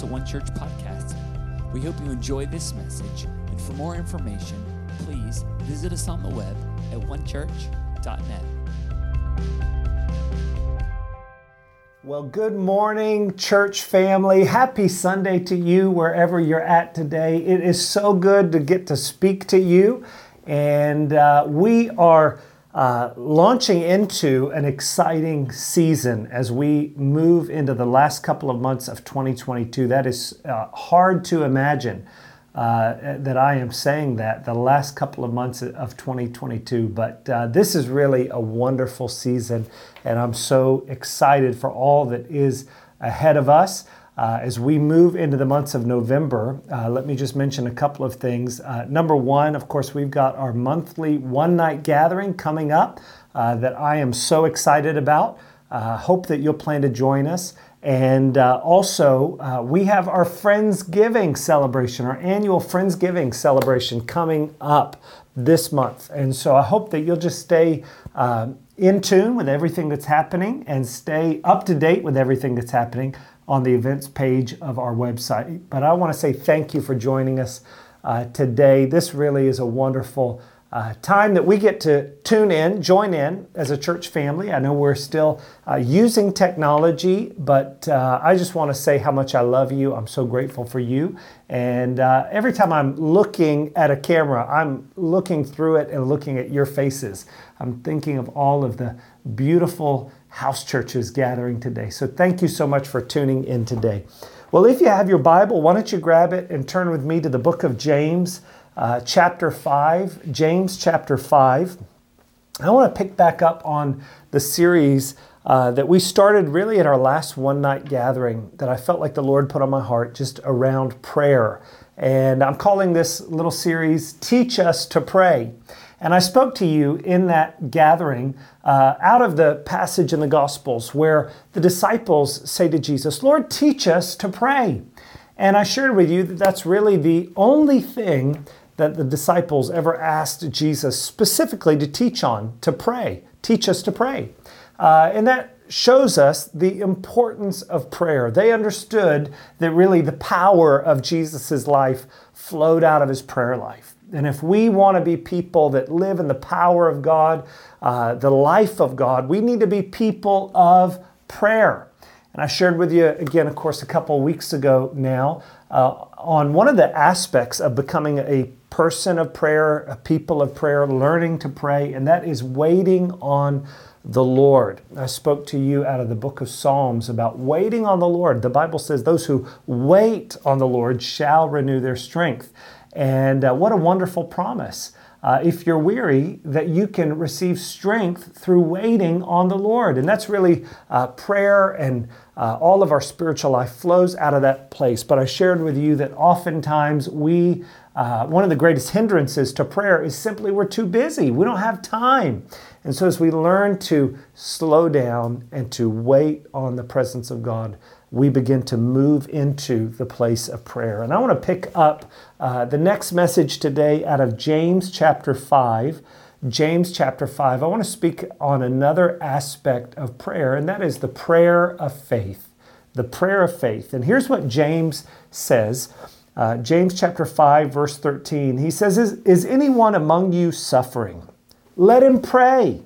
to One Church podcast. We hope you enjoy this message, and for more information, please visit us on the web at onechurch.net. Well, good morning, church family. Happy Sunday to you wherever you're at today. It is so good to get to speak to you. And uh, we are uh, launching into an exciting season as we move into the last couple of months of 2022. That is uh, hard to imagine uh, that I am saying that the last couple of months of 2022, but uh, this is really a wonderful season, and I'm so excited for all that is ahead of us. Uh, as we move into the months of November, uh, let me just mention a couple of things. Uh, number one, of course, we've got our monthly one night gathering coming up uh, that I am so excited about. Uh, hope that you'll plan to join us. And uh, also, we have our Friendsgiving celebration, our annual Friendsgiving celebration coming up this month. And so I hope that you'll just stay in tune with everything that's happening and stay up to date with everything that's happening on the events page of our website. But I want to say thank you for joining us uh, today. This really is a wonderful uh, time that we get to tune in, join in as a church family. I know we're still uh, using technology, but uh, I just want to say how much I love you. I'm so grateful for you. And uh, every time I'm looking at a camera, I'm looking through it and looking at your faces. I'm thinking of all of the beautiful house churches gathering today. So thank you so much for tuning in today. Well, if you have your Bible, why don't you grab it and turn with me to the book of James, uh, chapter 5. James, chapter 5. I want to pick back up on the series uh, that we started really at our last one night gathering that I felt like the Lord put on my heart just around prayer. And I'm calling this little series Teach Us to Pray. And I spoke to you in that gathering uh, out of the passage in the Gospels where the disciples say to Jesus, Lord, teach us to pray. And I shared with you that that's really the only thing that the disciples ever asked Jesus specifically to teach on, to pray. Teach us to pray. Uh, and that shows us the importance of prayer. They understood that really the power of Jesus' life flowed out of his prayer life. And if we want to be people that live in the power of God, uh, the life of God, we need to be people of prayer. And I shared with you again, of course, a couple of weeks ago now uh, on one of the aspects of becoming a person of prayer, a people of prayer, learning to pray, and that is waiting on the Lord. I spoke to you out of the book of Psalms about waiting on the Lord. The Bible says, Those who wait on the Lord shall renew their strength. And uh, what a wonderful promise. Uh, if you're weary, that you can receive strength through waiting on the Lord. And that's really uh, prayer and uh, all of our spiritual life flows out of that place. But I shared with you that oftentimes we, uh, one of the greatest hindrances to prayer is simply we're too busy. We don't have time. And so as we learn to slow down and to wait on the presence of God, we begin to move into the place of prayer. And I want to pick up uh, the next message today out of James chapter 5. James chapter 5. I want to speak on another aspect of prayer, and that is the prayer of faith. The prayer of faith. And here's what James says. Uh, James chapter 5, verse 13. He says, is, is anyone among you suffering? Let him pray.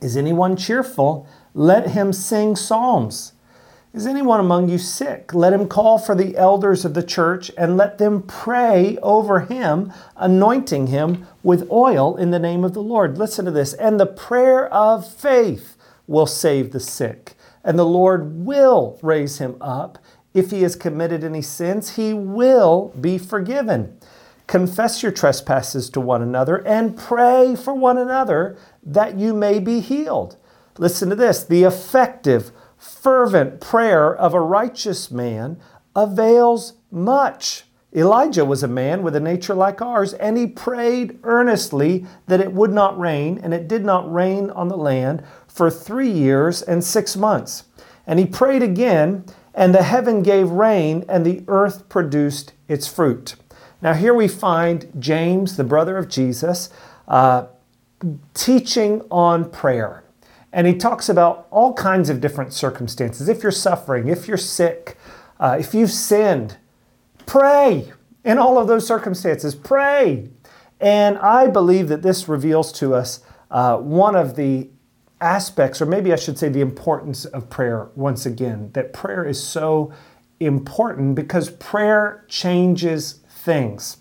Is anyone cheerful? Let him sing psalms. Is anyone among you sick? Let him call for the elders of the church and let them pray over him, anointing him with oil in the name of the Lord. Listen to this. And the prayer of faith will save the sick, and the Lord will raise him up. If he has committed any sins, he will be forgiven. Confess your trespasses to one another and pray for one another that you may be healed. Listen to this the effective, fervent prayer of a righteous man avails much. Elijah was a man with a nature like ours, and he prayed earnestly that it would not rain, and it did not rain on the land for three years and six months. And he prayed again, and the heaven gave rain, and the earth produced its fruit. Now, here we find James, the brother of Jesus, uh, teaching on prayer. And he talks about all kinds of different circumstances. If you're suffering, if you're sick, Uh, if you've sinned, pray in all of those circumstances. Pray. And I believe that this reveals to us uh, one of the aspects, or maybe I should say the importance of prayer once again, that prayer is so important because prayer changes things.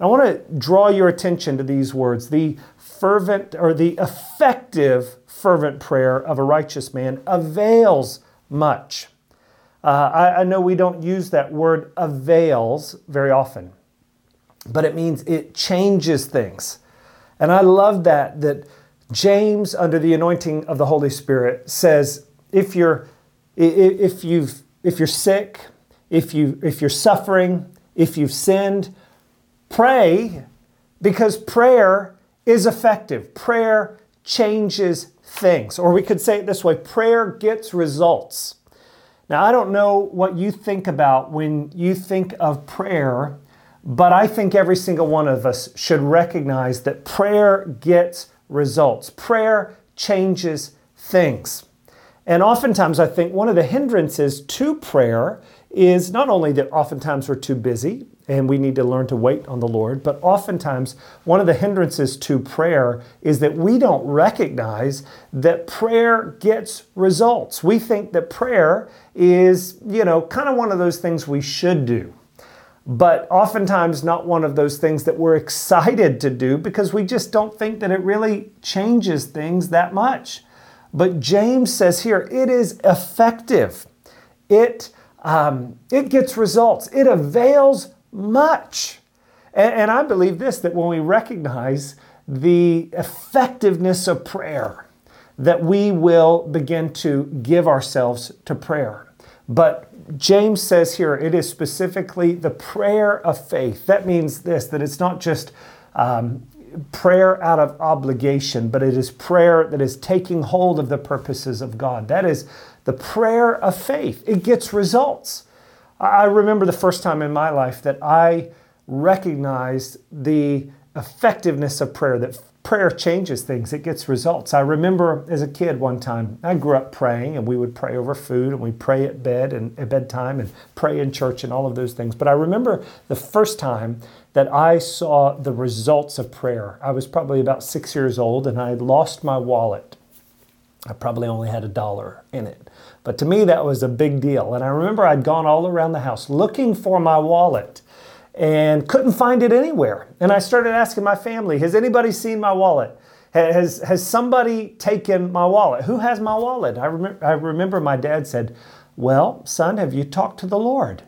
I want to draw your attention to these words. The fervent or the effective fervent prayer of a righteous man avails much. Uh, I, I know we don't use that word avails very often, but it means it changes things. And I love that, that James, under the anointing of the Holy Spirit, says if you're, if you've, if you're sick, if, you, if you're suffering, if you've sinned, pray because prayer is effective. Prayer changes things. Or we could say it this way prayer gets results. Now, I don't know what you think about when you think of prayer, but I think every single one of us should recognize that prayer gets results. Prayer changes things. And oftentimes, I think one of the hindrances to prayer is not only that oftentimes we're too busy and we need to learn to wait on the Lord, but oftentimes one of the hindrances to prayer is that we don't recognize that prayer gets results. We think that prayer is, you know, kind of one of those things we should do but oftentimes not one of those things that we're excited to do because we just don't think that it really changes things that much. But James says here, it is effective. It, um, it gets results. It avails much. And, and I believe this that when we recognize the effectiveness of prayer, that we will begin to give ourselves to prayer. But James says here it is specifically the prayer of faith. That means this that it's not just um, prayer out of obligation, but it is prayer that is taking hold of the purposes of God. That is the prayer of faith. It gets results. I remember the first time in my life that I recognized the effectiveness of prayer, that prayer changes things, it gets results. I remember as a kid one time, I grew up praying and we would pray over food and we pray at bed and at bedtime and pray in church and all of those things. But I remember the first time that I saw the results of prayer. I was probably about six years old and I had lost my wallet. I probably only had a dollar in it. But to me, that was a big deal. And I remember I'd gone all around the house looking for my wallet and couldn't find it anywhere. And I started asking my family, Has anybody seen my wallet? Has, has somebody taken my wallet? Who has my wallet? I, rem- I remember my dad said, Well, son, have you talked to the Lord?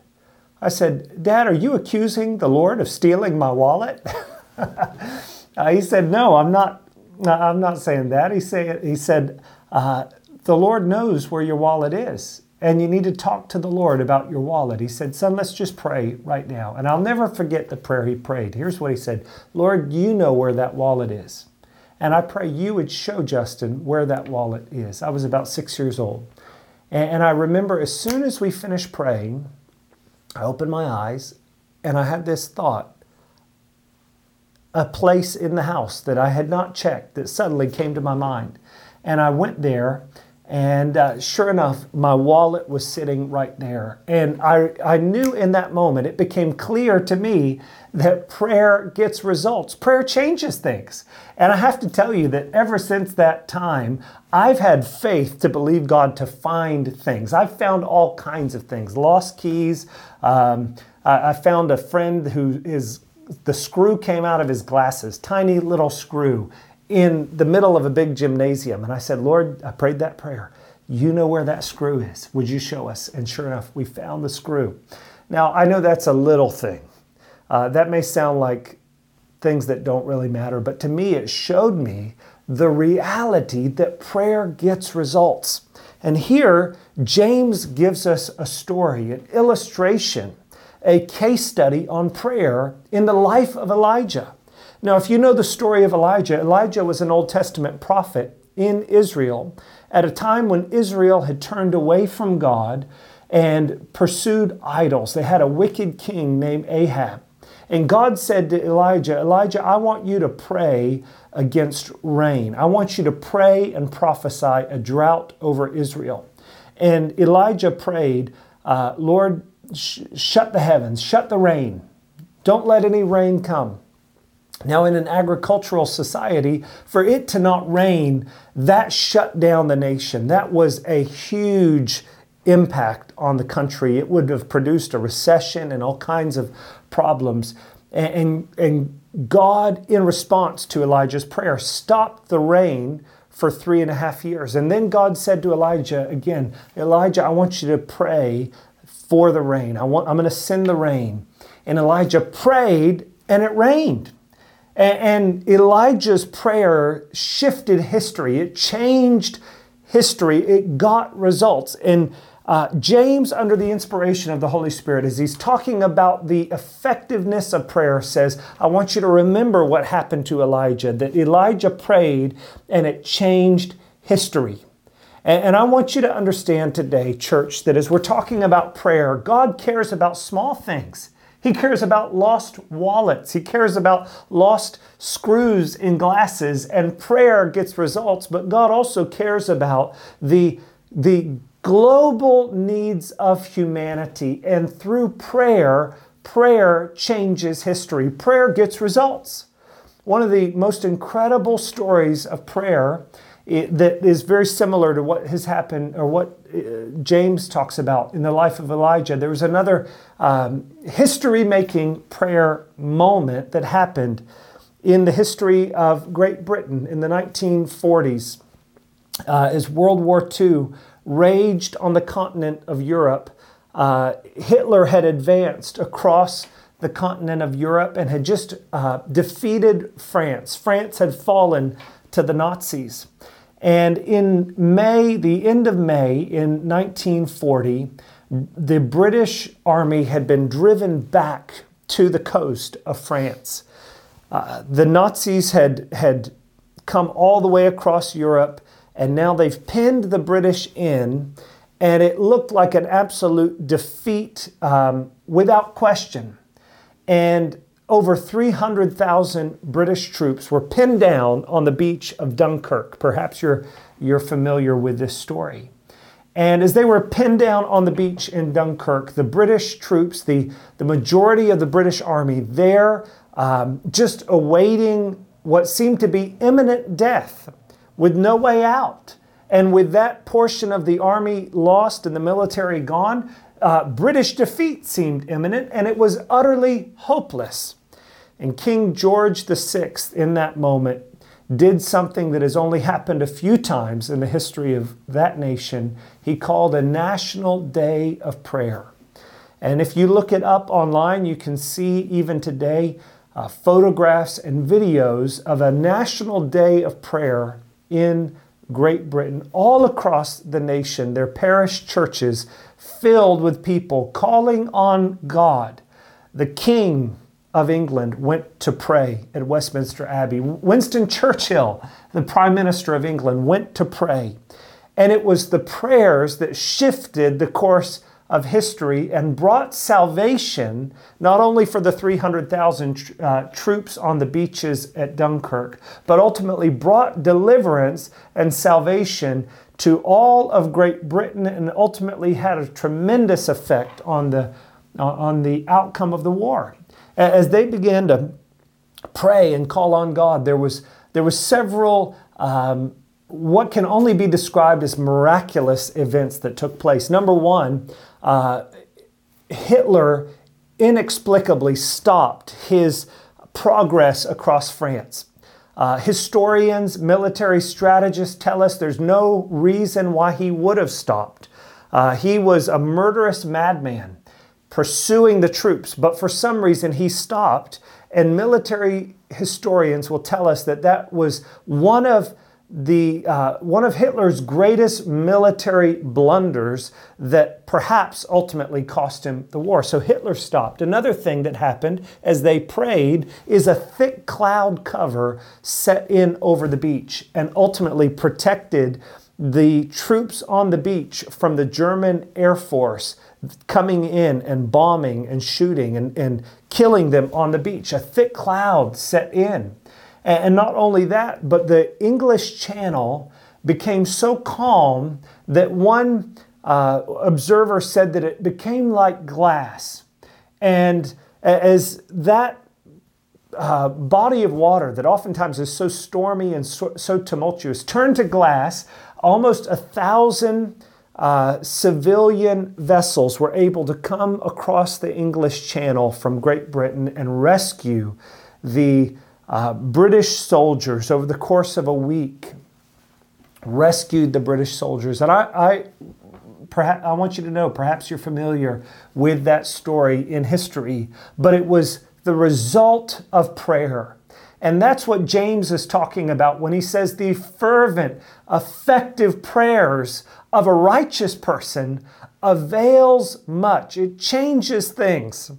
I said, Dad, are you accusing the Lord of stealing my wallet? uh, he said, No, I'm not. I'm not saying that. He, say, he said, uh, The Lord knows where your wallet is and you need to talk to the Lord about your wallet. He said, Son, let's just pray right now. And I'll never forget the prayer he prayed. Here's what he said Lord, you know where that wallet is. And I pray you would show Justin where that wallet is. I was about six years old. And I remember as soon as we finished praying, I opened my eyes and I had this thought a place in the house that I had not checked that suddenly came to my mind. And I went there and uh, sure enough, my wallet was sitting right there. And I, I knew in that moment, it became clear to me that prayer gets results. Prayer changes things. And I have to tell you that ever since that time, I've had faith to believe God to find things. I've found all kinds of things lost keys. Um, I, I found a friend who is the screw came out of his glasses, tiny little screw in the middle of a big gymnasium. And I said, Lord, I prayed that prayer. You know where that screw is. Would you show us? And sure enough, we found the screw. Now, I know that's a little thing. Uh, that may sound like things that don't really matter, but to me, it showed me the reality that prayer gets results. And here, James gives us a story, an illustration, a case study on prayer in the life of Elijah. Now, if you know the story of Elijah, Elijah was an Old Testament prophet in Israel at a time when Israel had turned away from God and pursued idols. They had a wicked king named Ahab. And God said to Elijah, Elijah, I want you to pray against rain. I want you to pray and prophesy a drought over Israel. And Elijah prayed, uh, Lord, sh- shut the heavens, shut the rain, don't let any rain come. Now, in an agricultural society, for it to not rain, that shut down the nation. That was a huge impact on the country. It would have produced a recession and all kinds of problems. And, and, God, in response to Elijah's prayer, stopped the rain for three and a half years. And then God said to Elijah again, Elijah, I want you to pray for the rain. I want, I'm going to send the rain. And Elijah prayed, and it rained. And Elijah's prayer shifted history, it changed history, it got results. And uh, James, under the inspiration of the Holy Spirit, as he's talking about the effectiveness of prayer, says, I want you to remember what happened to Elijah, that Elijah prayed and it changed history. And, and I want you to understand today, church, that as we're talking about prayer, God cares about small things. He cares about lost wallets. He cares about lost screws in glasses, and prayer gets results. But God also cares about the, the global needs of humanity. And through prayer, prayer changes history. Prayer gets results. One of the most incredible stories of prayer that is very similar to what has happened or what James talks about in the life of Elijah. There was another um, history making prayer moment that happened in the history of Great Britain in the 1940s uh, as World War II raged on the continent of Europe. Uh, Hitler had advanced across the continent of Europe and had just uh, defeated France. France had fallen to the Nazis. And in May, the end of May in 1940, the British Army had been driven back to the coast of France. Uh, the Nazis had, had come all the way across Europe, and now they've pinned the British in, and it looked like an absolute defeat um, without question. And over 300,000 British troops were pinned down on the beach of Dunkirk. Perhaps you're, you're familiar with this story. And as they were pinned down on the beach in Dunkirk, the British troops, the, the majority of the British army, there um, just awaiting what seemed to be imminent death with no way out. And with that portion of the army lost and the military gone, uh, British defeat seemed imminent and it was utterly hopeless. And King George VI, in that moment, did something that has only happened a few times in the history of that nation. He called a national day of prayer. And if you look it up online, you can see even today uh, photographs and videos of a national day of prayer in Great Britain, all across the nation, their parish churches filled with people calling on God. The King of England went to pray at Westminster Abbey. Winston Churchill, the Prime Minister of England, went to pray. And it was the prayers that shifted the course of history and brought salvation not only for the 300,000 uh, troops on the beaches at Dunkirk, but ultimately brought deliverance and salvation to all of Great Britain and ultimately had a tremendous effect on the, on the outcome of the war. As they began to pray and call on God, there was, there was several um, what can only be described as miraculous events that took place. Number one, uh, Hitler inexplicably stopped his progress across France. Uh, historians, military strategists tell us there's no reason why he would have stopped. Uh, he was a murderous madman pursuing the troops, but for some reason he stopped. And military historians will tell us that that was one of the uh, one of Hitler's greatest military blunders that perhaps ultimately cost him the war. So Hitler stopped. Another thing that happened as they prayed is a thick cloud cover set in over the beach and ultimately protected the troops on the beach from the German Air Force coming in and bombing and shooting and, and killing them on the beach. A thick cloud set in. And not only that, but the English Channel became so calm that one uh, observer said that it became like glass. And as that uh, body of water that oftentimes is so stormy and so, so tumultuous turned to glass, almost a thousand uh, civilian vessels were able to come across the English Channel from Great Britain and rescue the uh, British soldiers over the course of a week. Rescued the British soldiers. And I, I, perhaps, I want you to know, perhaps you're familiar with that story in history, but it was the result of prayer. And that's what James is talking about when he says the fervent, effective prayers of a righteous person avails much. It changes things.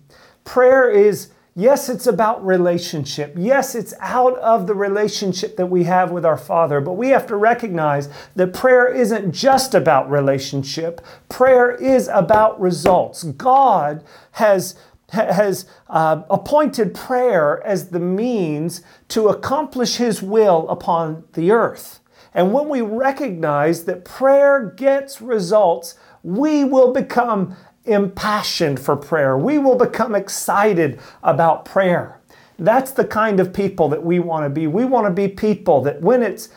Prayer is, yes, it's about relationship. Yes, it's out of the relationship that we have with our Father, but we have to recognize that prayer isn't just about relationship, prayer is about results. God has has uh, appointed prayer as the means to accomplish His will upon the earth. And when we recognize that prayer gets results, we will become impassioned for prayer. We will become excited about prayer. That's the kind of people that we want to be. We want to be people that when it's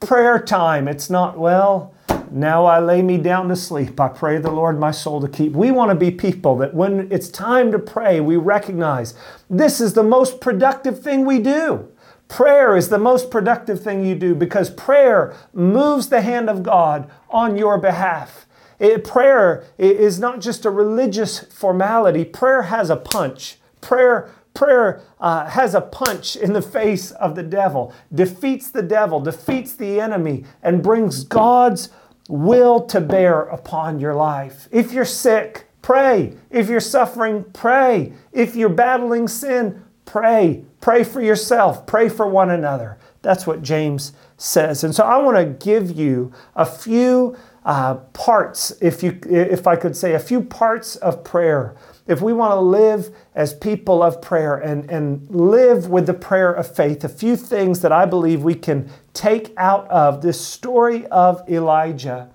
prayer time, it's not, well, now I lay me down to sleep. I pray the Lord my soul to keep. We want to be people that when it's time to pray, we recognize this is the most productive thing we do. Prayer is the most productive thing you do because prayer moves the hand of God on your behalf. It, prayer is not just a religious formality. Prayer has a punch. Prayer prayer uh, has a punch in the face of the devil, defeats the devil, defeats the enemy, and brings God's will to bear upon your life. If you're sick, pray. If you're suffering, pray. If you're battling sin, pray. Pray for yourself, pray for one another. That's what James says. And so I want to give you a few uh, parts, if, you, if I could say, a few parts of prayer if we want to live as people of prayer and, and live with the prayer of faith, a few things that I believe we can take out of this story of Elijah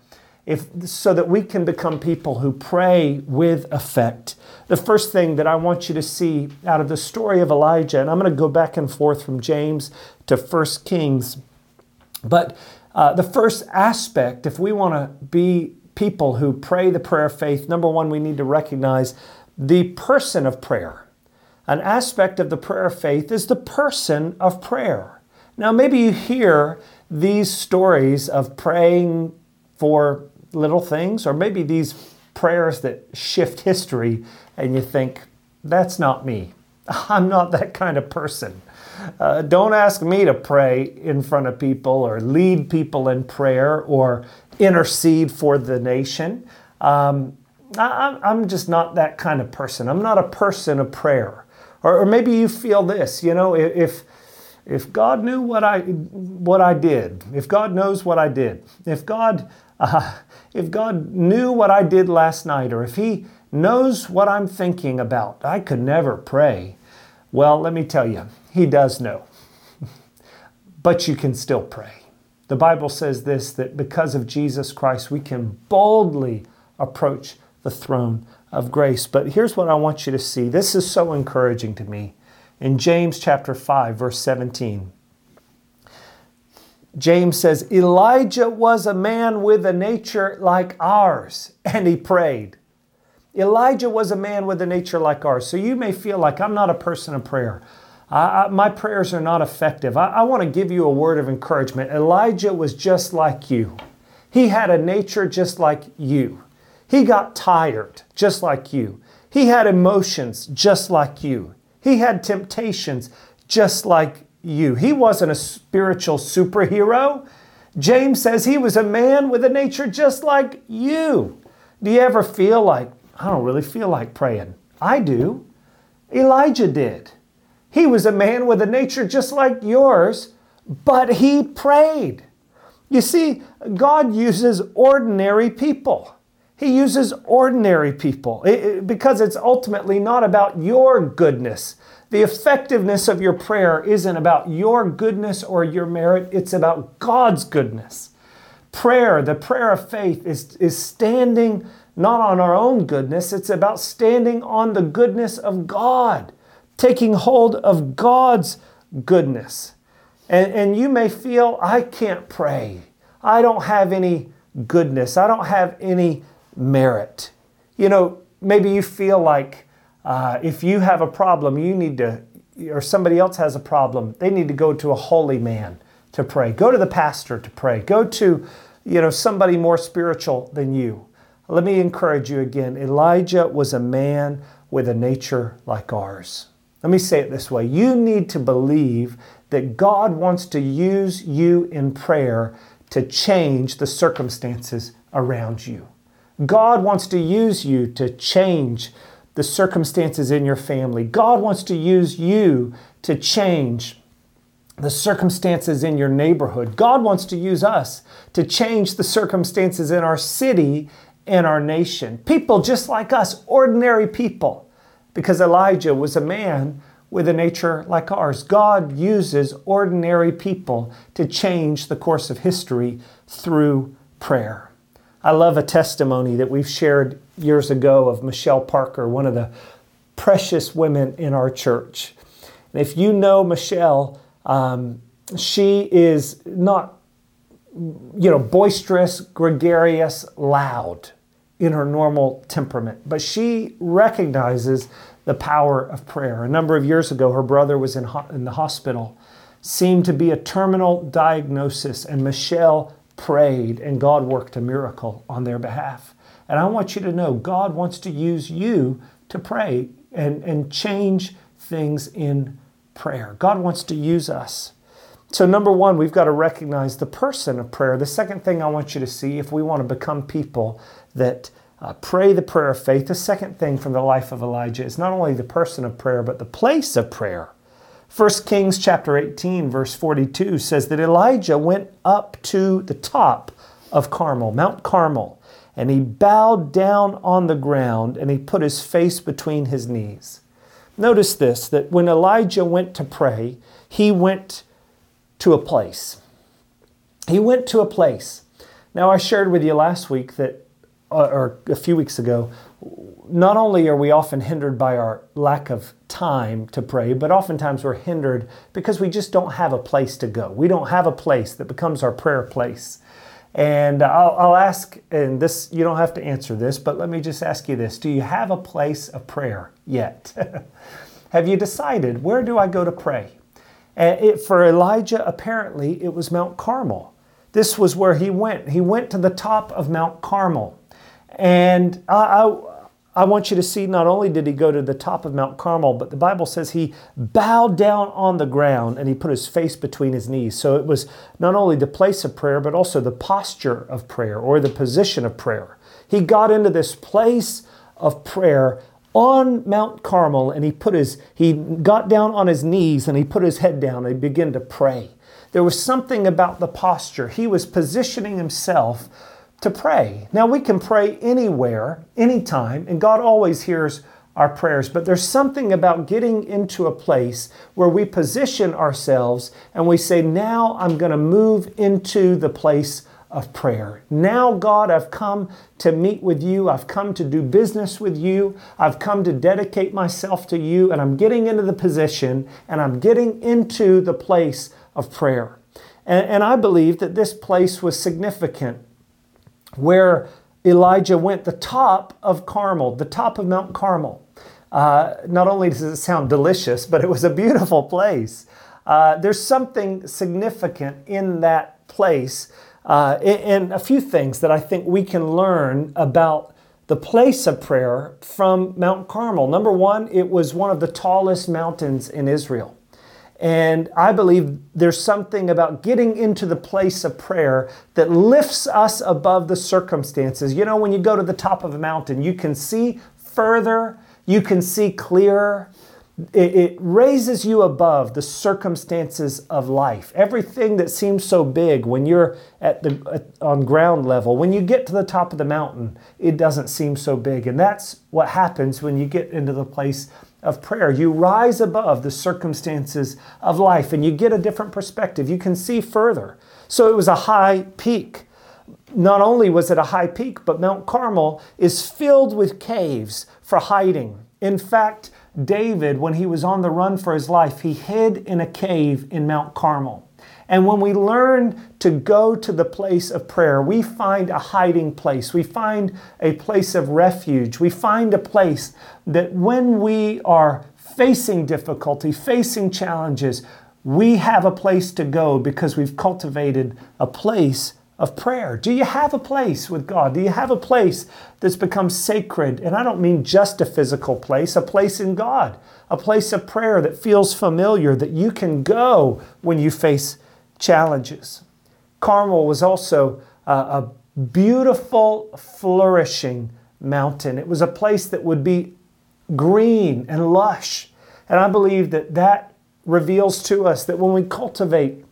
if, so that we can become people who pray with effect. The first thing that I want you to see out of the story of Elijah, and I'm going to go back and forth from James to First Kings, but uh, the first aspect, if we want to be people who pray the prayer of faith, number one, we need to recognize the person of prayer. An aspect of the prayer of faith is the person of prayer. Now, maybe you hear these stories of praying for little things, or maybe these prayers that shift history, and you think, that's not me. I'm not that kind of person. Uh, don't ask me to pray in front of people or lead people in prayer or intercede for the nation. Um, I, I'm just not that kind of person. I'm not a person of prayer. Or, or maybe you feel this, you know, if if God knew what I what I did, if God knows what I did, if God uh, if God knew what I did last night, or if He knows what I'm thinking about, I could never pray. Well, let me tell you, He does know, but you can still pray. The Bible says this that because of Jesus Christ, we can boldly approach the throne of grace. But here's what I want you to see. This is so encouraging to me. In James chapter 5, verse 17, James says, Elijah was a man with a nature like ours, and he prayed. Elijah was a man with a nature like ours. So you may feel like I'm not a person of prayer. I, I, my prayers are not effective. I, I want to give you a word of encouragement. Elijah was just like you, he had a nature just like you. He got tired, just like you. He had emotions, just like you. He had temptations, just like you. He wasn't a spiritual superhero. James says he was a man with a nature just like you. Do you ever feel like, I don't really feel like praying? I do. Elijah did. He was a man with a nature just like yours, but he prayed. You see, God uses ordinary people. He uses ordinary people because it's ultimately not about your goodness. The effectiveness of your prayer isn't about your goodness or your merit, it's about God's goodness. prayer, the prayer of faith, is, is standing not on our own goodness, it's about standing on the goodness of God, taking hold of God's goodness. And, and you may feel, I can't pray. I don't have any goodness. I don't have any merit. You know, maybe you feel like uh, if you have a problem, you need to, or somebody else has a problem, they need to go to a holy man to pray. Go to the pastor to pray. Go to, you know, somebody more spiritual than you. Let me encourage you again. Elijah was a man with a nature like ours. Let me say it this way you need to believe that God wants to use you in prayer to change the circumstances around you. God wants to use you to change the circumstances in your family. God wants to use you to change the circumstances in your neighborhood. God wants to use us to change the circumstances in our city and our nation. People just like us, ordinary people, because Elijah was a man with a nature like ours. God uses ordinary people to change the course of history through prayer. I love a testimony that we've shared years ago of Michelle Parker, one of the precious women in our church. And if you know Michelle, um, she is not, you know, boisterous, gregarious, loud in her normal temperament, but she recognizes the power of prayer. A number of years ago, her brother was in, ho- in the hospital, seemed to be a terminal diagnosis, and Michelle prayed, and God worked a miracle on their behalf. And I want you to know God wants to use you to pray and, and change things in prayer. God wants to use us. So, number one, we've got to recognize the person of prayer. The second thing I want you to see, if we want to become people that uh, pray the prayer of faith, the second thing from the life of Elijah is not only the person of prayer, but the place of prayer. 1 Kings chapter 18 verse 42 says that Elijah went up to the top of Carmel, Mount Carmel, and he bowed down on the ground and he put his face between his knees. Notice this that when Elijah went to pray, he went to a place. He went to a place. Now, I shared with you last week that, or a few weeks ago, not only are we often hindered by our lack of time to pray, but oftentimes we're hindered because we just don't have a place to go. We don't have a place that becomes our prayer place. And I'll, I'll, ask, and this, you don't have to answer this, but let me just ask you this Do you have a place of prayer yet? have you decided where do I go to pray? And it, for Elijah, apparently, it was Mount Carmel. This was where he went. He went to the top of Mount Carmel. And I, I I want you to see not only did he go to the top of Mount Carmel, but the Bible says he bowed down on the ground and he put his face between his knees. So it was not only the place of prayer, but also the posture of prayer or the position of prayer. He got into this place of prayer on Mount Carmel and he put his he got down on his knees and he put his head down and he began to pray. There was something about the posture. He was positioning himself to pray. Now, we can pray anywhere, anytime, and God always hears our prayers, but there's something about getting into a place where we position ourselves and we say, Now I'm going to move into the place of prayer. Now, God, I've come to meet with you. I've come to do business with you. I've come to dedicate myself to you, and I'm getting into the position and I'm getting into the place of prayer. And, and I believe that this place was significant where Elijah went, the top of Carmel, the top of Mount Carmel. Uh, not only does it sound delicious, but it was a beautiful place. Uh, there's something significant in that place, uh, and a few things that I think we can learn about the place of prayer from Mount Carmel. Number one, it was one of the tallest mountains in Israel. And I believe there's something about getting into the place of prayer that lifts us above the circumstances. You know, when you go to the top of a mountain, you can see further, you can see clearer. It, it raises you above the circumstances of life. Everything that seems so big when you're at the at, on ground level, when you get to the top of the mountain, it doesn't seem so big. And that's what happens when you get into the place of prayer. You rise above the circumstances of life and you get a different perspective. You can see further. So it was a high peak. not only was it a high peak, but Mount Carmel is filled with caves for hiding. In fact, David, when he was on the run for his life, he hid in a cave in Mount Carmel. And when we learn to go to the place of prayer, we find a hiding place. We find a place of refuge. We find a place that when we are facing difficulty, facing challenges, we have a place to go because we've cultivated a place of prayer. Do you have a place with God? Do you have a place that's become sacred? And I don't mean just a physical place, a place in God, a place of prayer that feels familiar, that you can go when you face challenges. Carmel was also a, a beautiful, flourishing mountain. It was a place that would be green and lush. And I believe that that reveals to us that when we cultivate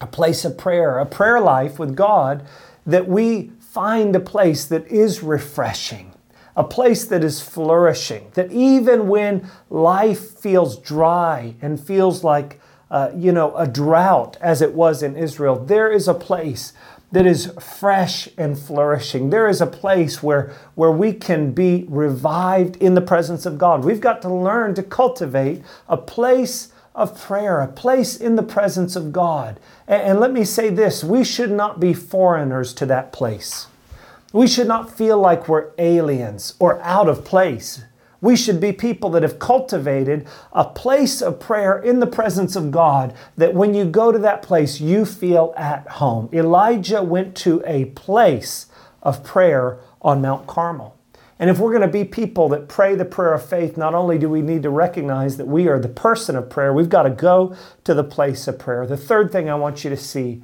a place of prayer, a prayer life with God, that we find a place that is refreshing, a place that is flourishing, that even when life feels dry and feels like, uh, you know, a drought as it was in Israel, there is a place that is fresh and flourishing. There is a place where, where we can be revived in the presence of God. We've got to learn to cultivate a place of prayer, a place in the presence of God. And, and let me say this we should not be foreigners to that place. We should not feel like we're aliens or out of place. We should be people that have cultivated a place of prayer in the presence of God that when you go to that place, you feel at home. Elijah went to a place of prayer on Mount Carmel. And if we're going to be people that pray the prayer of faith, not only do we need to recognize that we are the person of prayer, we've got to go to the place of prayer. The third thing I want you to see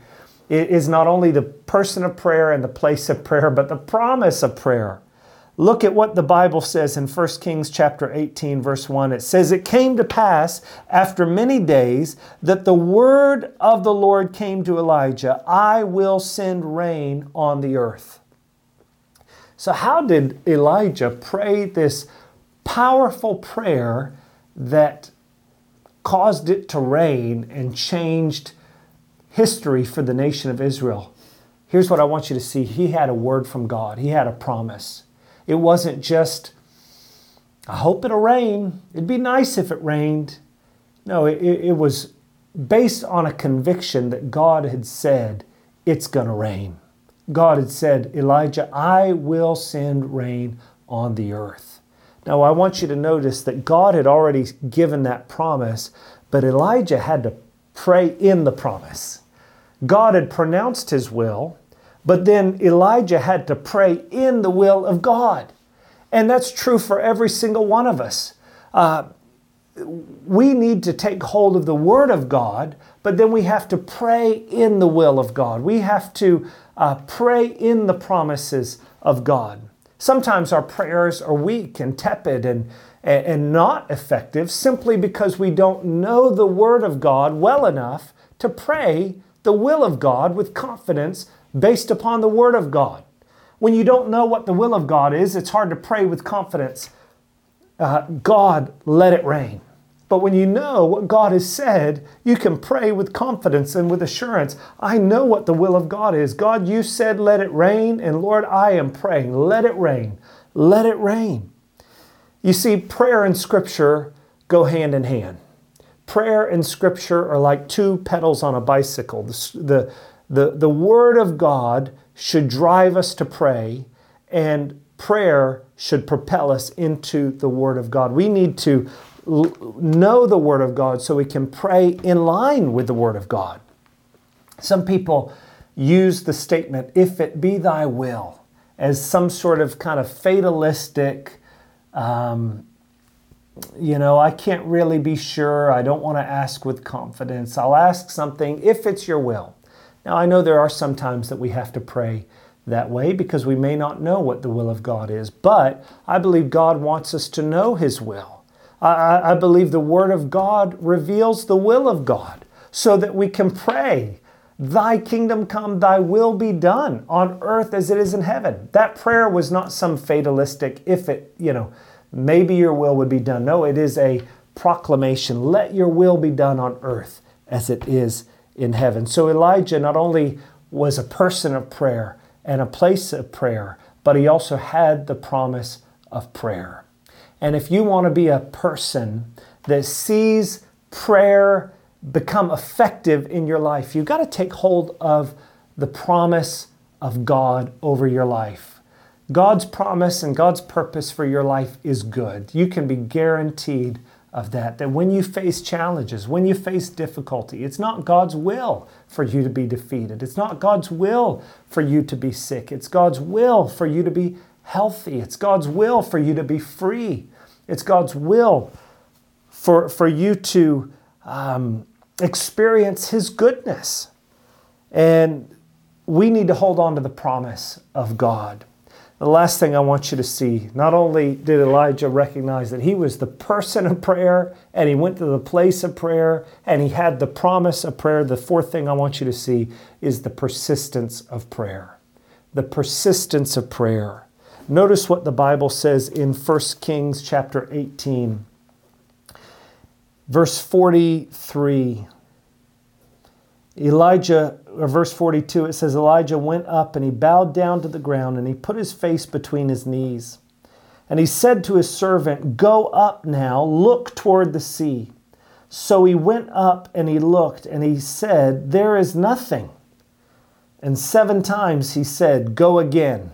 is not only the person of prayer and the place of prayer, but the promise of prayer. Look at what the Bible says in 1 Kings chapter 18 verse 1. It says it came to pass after many days that the word of the Lord came to Elijah, I will send rain on the earth. So, how did Elijah pray this powerful prayer that caused it to rain and changed history for the nation of Israel? Here's what I want you to see He had a word from God, He had a promise. It wasn't just, I hope it'll rain. It'd be nice if it rained. No, it, it was based on a conviction that God had said, it's going to rain. God had said, Elijah, I will send rain on the earth. Now, I want you to notice that God had already given that promise, but Elijah had to pray in the promise. God had pronounced his will, but then Elijah had to pray in the will of God. And that's true for every single one of us. Uh, we need to take hold of the Word of God, but then we have to pray in the will of God. We have to uh, pray in the promises of God. Sometimes our prayers are weak and tepid and, and not effective simply because we don't know the Word of God well enough to pray the will of God with confidence based upon the Word of God. When you don't know what the will of God is, it's hard to pray with confidence. Uh, God, let it rain. But when you know what God has said, you can pray with confidence and with assurance. I know what the will of God is. God, you said, let it rain. And Lord, I am praying, let it rain. Let it rain. You see, prayer and scripture go hand in hand. Prayer and scripture are like two pedals on a bicycle. The, the, the, the word of God should drive us to pray, and prayer should propel us into the word of God. We need to know the Word of God so we can pray in line with the Word of God. Some people use the statement, if it be thy will, as some sort of kind of fatalistic, um, you know, I can't really be sure. I don't want to ask with confidence. I'll ask something if it's your will. Now, I know there are some times that we have to pray that way because we may not know what the will of God is, but I believe God wants us to know His will. I, I believe the Word of God reveals the will of God so that we can pray, Thy kingdom come, Thy will be done on earth as it is in heaven. That prayer was not some fatalistic, if it, you know, maybe your will would be done. No, it is a proclamation. Let your will be done on earth as it is in heaven. So Elijah not only was a person of prayer and a place of prayer, but he also had the promise of prayer. And if you want to be a person that sees prayer become effective in your life, you've got to take hold of the promise of God over your life. God's promise and God's purpose for your life is good. You can be guaranteed of that. That when you face challenges, when you face difficulty, it's not God's will for you to be defeated. It's not God's will for you to be sick. It's God's will for you to be healthy. It's God's will for you to be free. It's God's will for, for you to um, experience His goodness. And we need to hold on to the promise of God. The last thing I want you to see not only did Elijah recognize that he was the person of prayer and he went to the place of prayer and he had the promise of prayer, the fourth thing I want you to see is the persistence of prayer. The persistence of prayer. Notice what the Bible says in 1 Kings chapter 18, verse 43. Elijah, Uh, verse 42, it says, Elijah went up and he bowed down to the ground and he put his face between his knees. And he said to his servant, Go up now, look toward the sea. So he went up and he looked and he said, There is nothing. And seven times he said, Go again.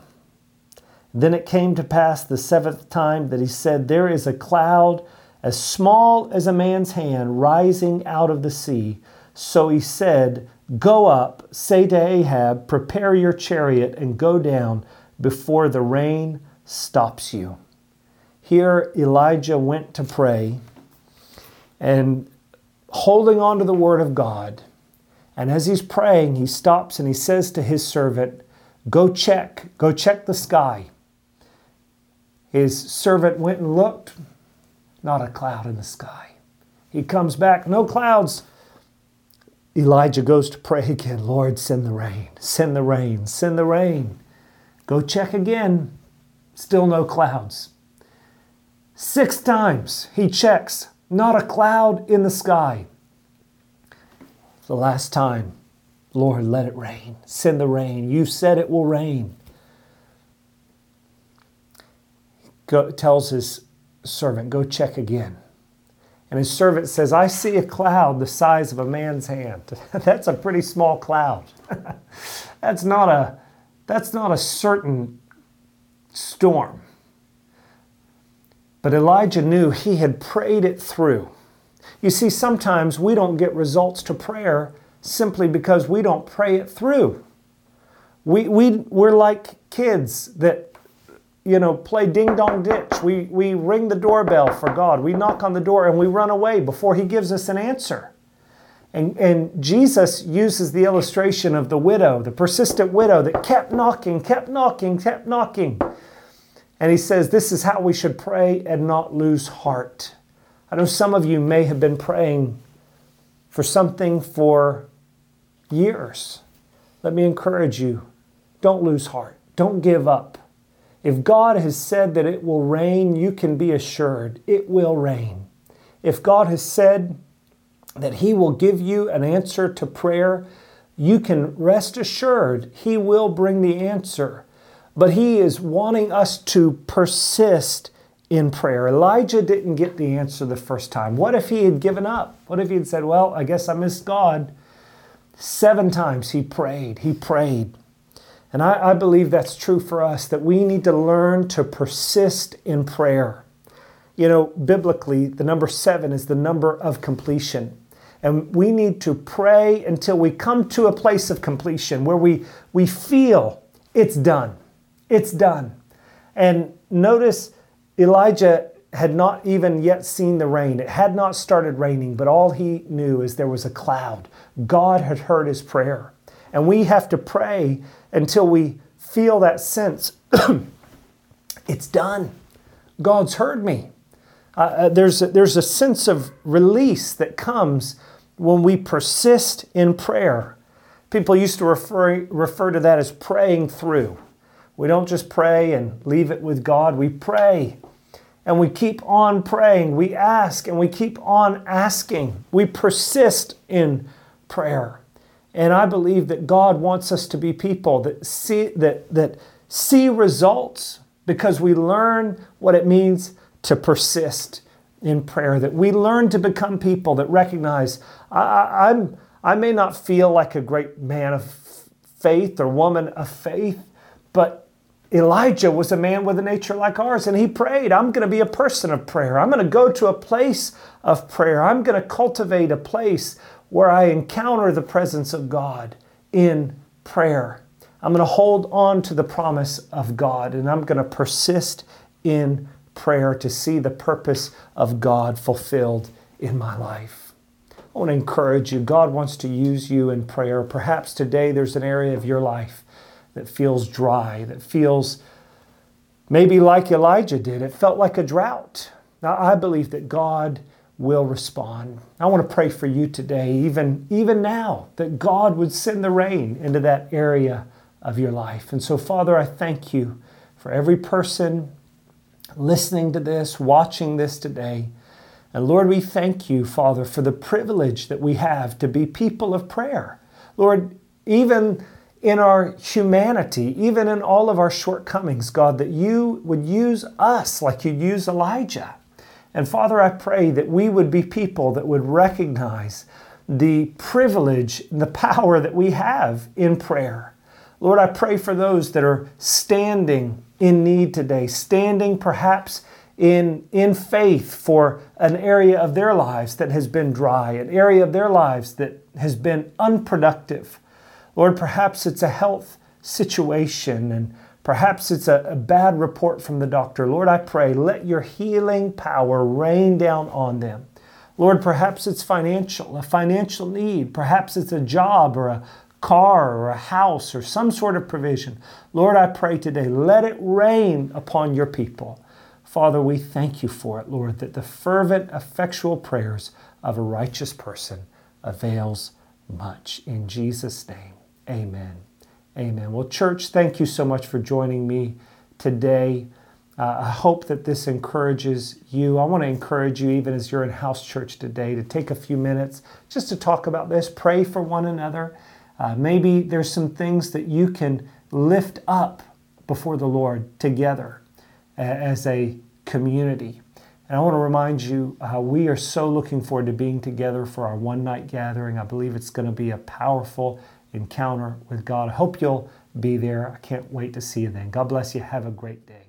Then it came to pass the seventh time that he said, There is a cloud as small as a man's hand rising out of the sea. So he said, Go up, say to Ahab, prepare your chariot and go down before the rain stops you. Here, Elijah went to pray and holding on to the word of God. And as he's praying, he stops and he says to his servant, Go check, go check the sky. His servant went and looked, not a cloud in the sky. He comes back, no clouds. Elijah goes to pray again Lord, send the rain, send the rain, send the rain. Go check again. Still no clouds. Six times he checks, not a cloud in the sky. The last time, Lord, let it rain. Send the rain. You said it will rain. Go, tells his servant, Go check again. And his servant says, I see a cloud the size of a man's hand. that's a pretty small cloud. that's, not a, that's not a certain storm. But Elijah knew he had prayed it through. You see, sometimes we don't get results to prayer simply because we don't pray it through. We, we, we're like kids that you know, play ding dong ditch. We, we ring the doorbell for God. We knock on the door and we run away before He gives us an answer. And, and Jesus uses the illustration of the widow, the persistent widow that kept knocking, kept knocking, kept knocking. And He says, This is how we should pray and not lose heart. I know some of you may have been praying for something for years. Let me encourage you don't lose heart, don't give up. If God has said that it will rain, you can be assured it will rain. If God has said that He will give you an answer to prayer, you can rest assured He will bring the answer. But He is wanting us to persist in prayer. Elijah didn't get the answer the first time. What if he had given up? What if he had said, Well, I guess I missed God? Seven times he prayed, he prayed. And I, I believe that's true for us, that we need to learn to persist in prayer. You know, biblically, the number seven is the number of completion. And we need to pray until we come to a place of completion where we, we feel it's done. It's done. And notice Elijah had not even yet seen the rain. It had not started raining, but all he knew is there was a cloud. God had heard his prayer. And we have to pray until we feel that sense it's done. God's heard me. Uh, uh, there's, a, there's a sense of release that comes when we persist in prayer. People used to refer, refer to that as praying through. We don't just pray and leave it with God, we pray and we keep on praying. We ask and we keep on asking. We persist in prayer. And I believe that God wants us to be people that see, that, that see results because we learn what it means to persist in prayer, that we learn to become people that recognize I, am I may not feel like a great man of faith or woman of faith, but Elijah was a man with a nature like ours, and he prayed, I'm going to be a person of prayer. I'm going to go to a place of prayer. I'm going to cultivate a place where I encounter the presence of God in prayer. I'm going to hold on to the promise of God, and I'm going to persist in prayer to see the purpose of God fulfilled in my life. I want to encourage you. God wants to use you in prayer. Perhaps today there's an area of your life that feels dry, that feels maybe like Elijah did. It felt like a drought. Now, I believe that God will respond. I want to pray for you today, even, even now, that God would send the rain into that area of your life. And so, Father, I thank you for every person listening to this, watching this today. And Lord, we thank you, Father, for the privilege that we have to be people of prayer. Lord, even in our humanity, even in all of our shortcomings, God, that you would use us like you'd use Elijah. And Father, I pray that we would be people that would recognize the privilege and the power that we have in prayer. Lord, I pray for those that are standing in need today, standing perhaps in, in faith for an area of their lives that has been dry, an area of their lives that has been unproductive. Lord, perhaps it's a health situation and perhaps it's a, a, bad report from the doctor. Lord, I pray, let your healing power rain down on them. Lord, perhaps it's financial, a financial need. Perhaps it's a job or a car or a house or some sort of provision. Lord, I pray today, let it rain upon your people. Father, we thank you for it, Lord, that the fervent, effectual prayers of a righteous person avails much. In Jesus' name, amen. Amen. Well, church, thank you so much for joining me today. Uh, I hope that this encourages you. I want to encourage you, even as you're in house church today, to take a few minutes just to talk about this, pray for one another. Uh, maybe there's some things that you can lift up before the Lord together as a community. And I want to remind you how we are so looking forward to being together for our one night gathering. I believe it's going to be a powerful encounter with God. I hope you'll be there. I can't wait to see you then. God bless you. Have a great day.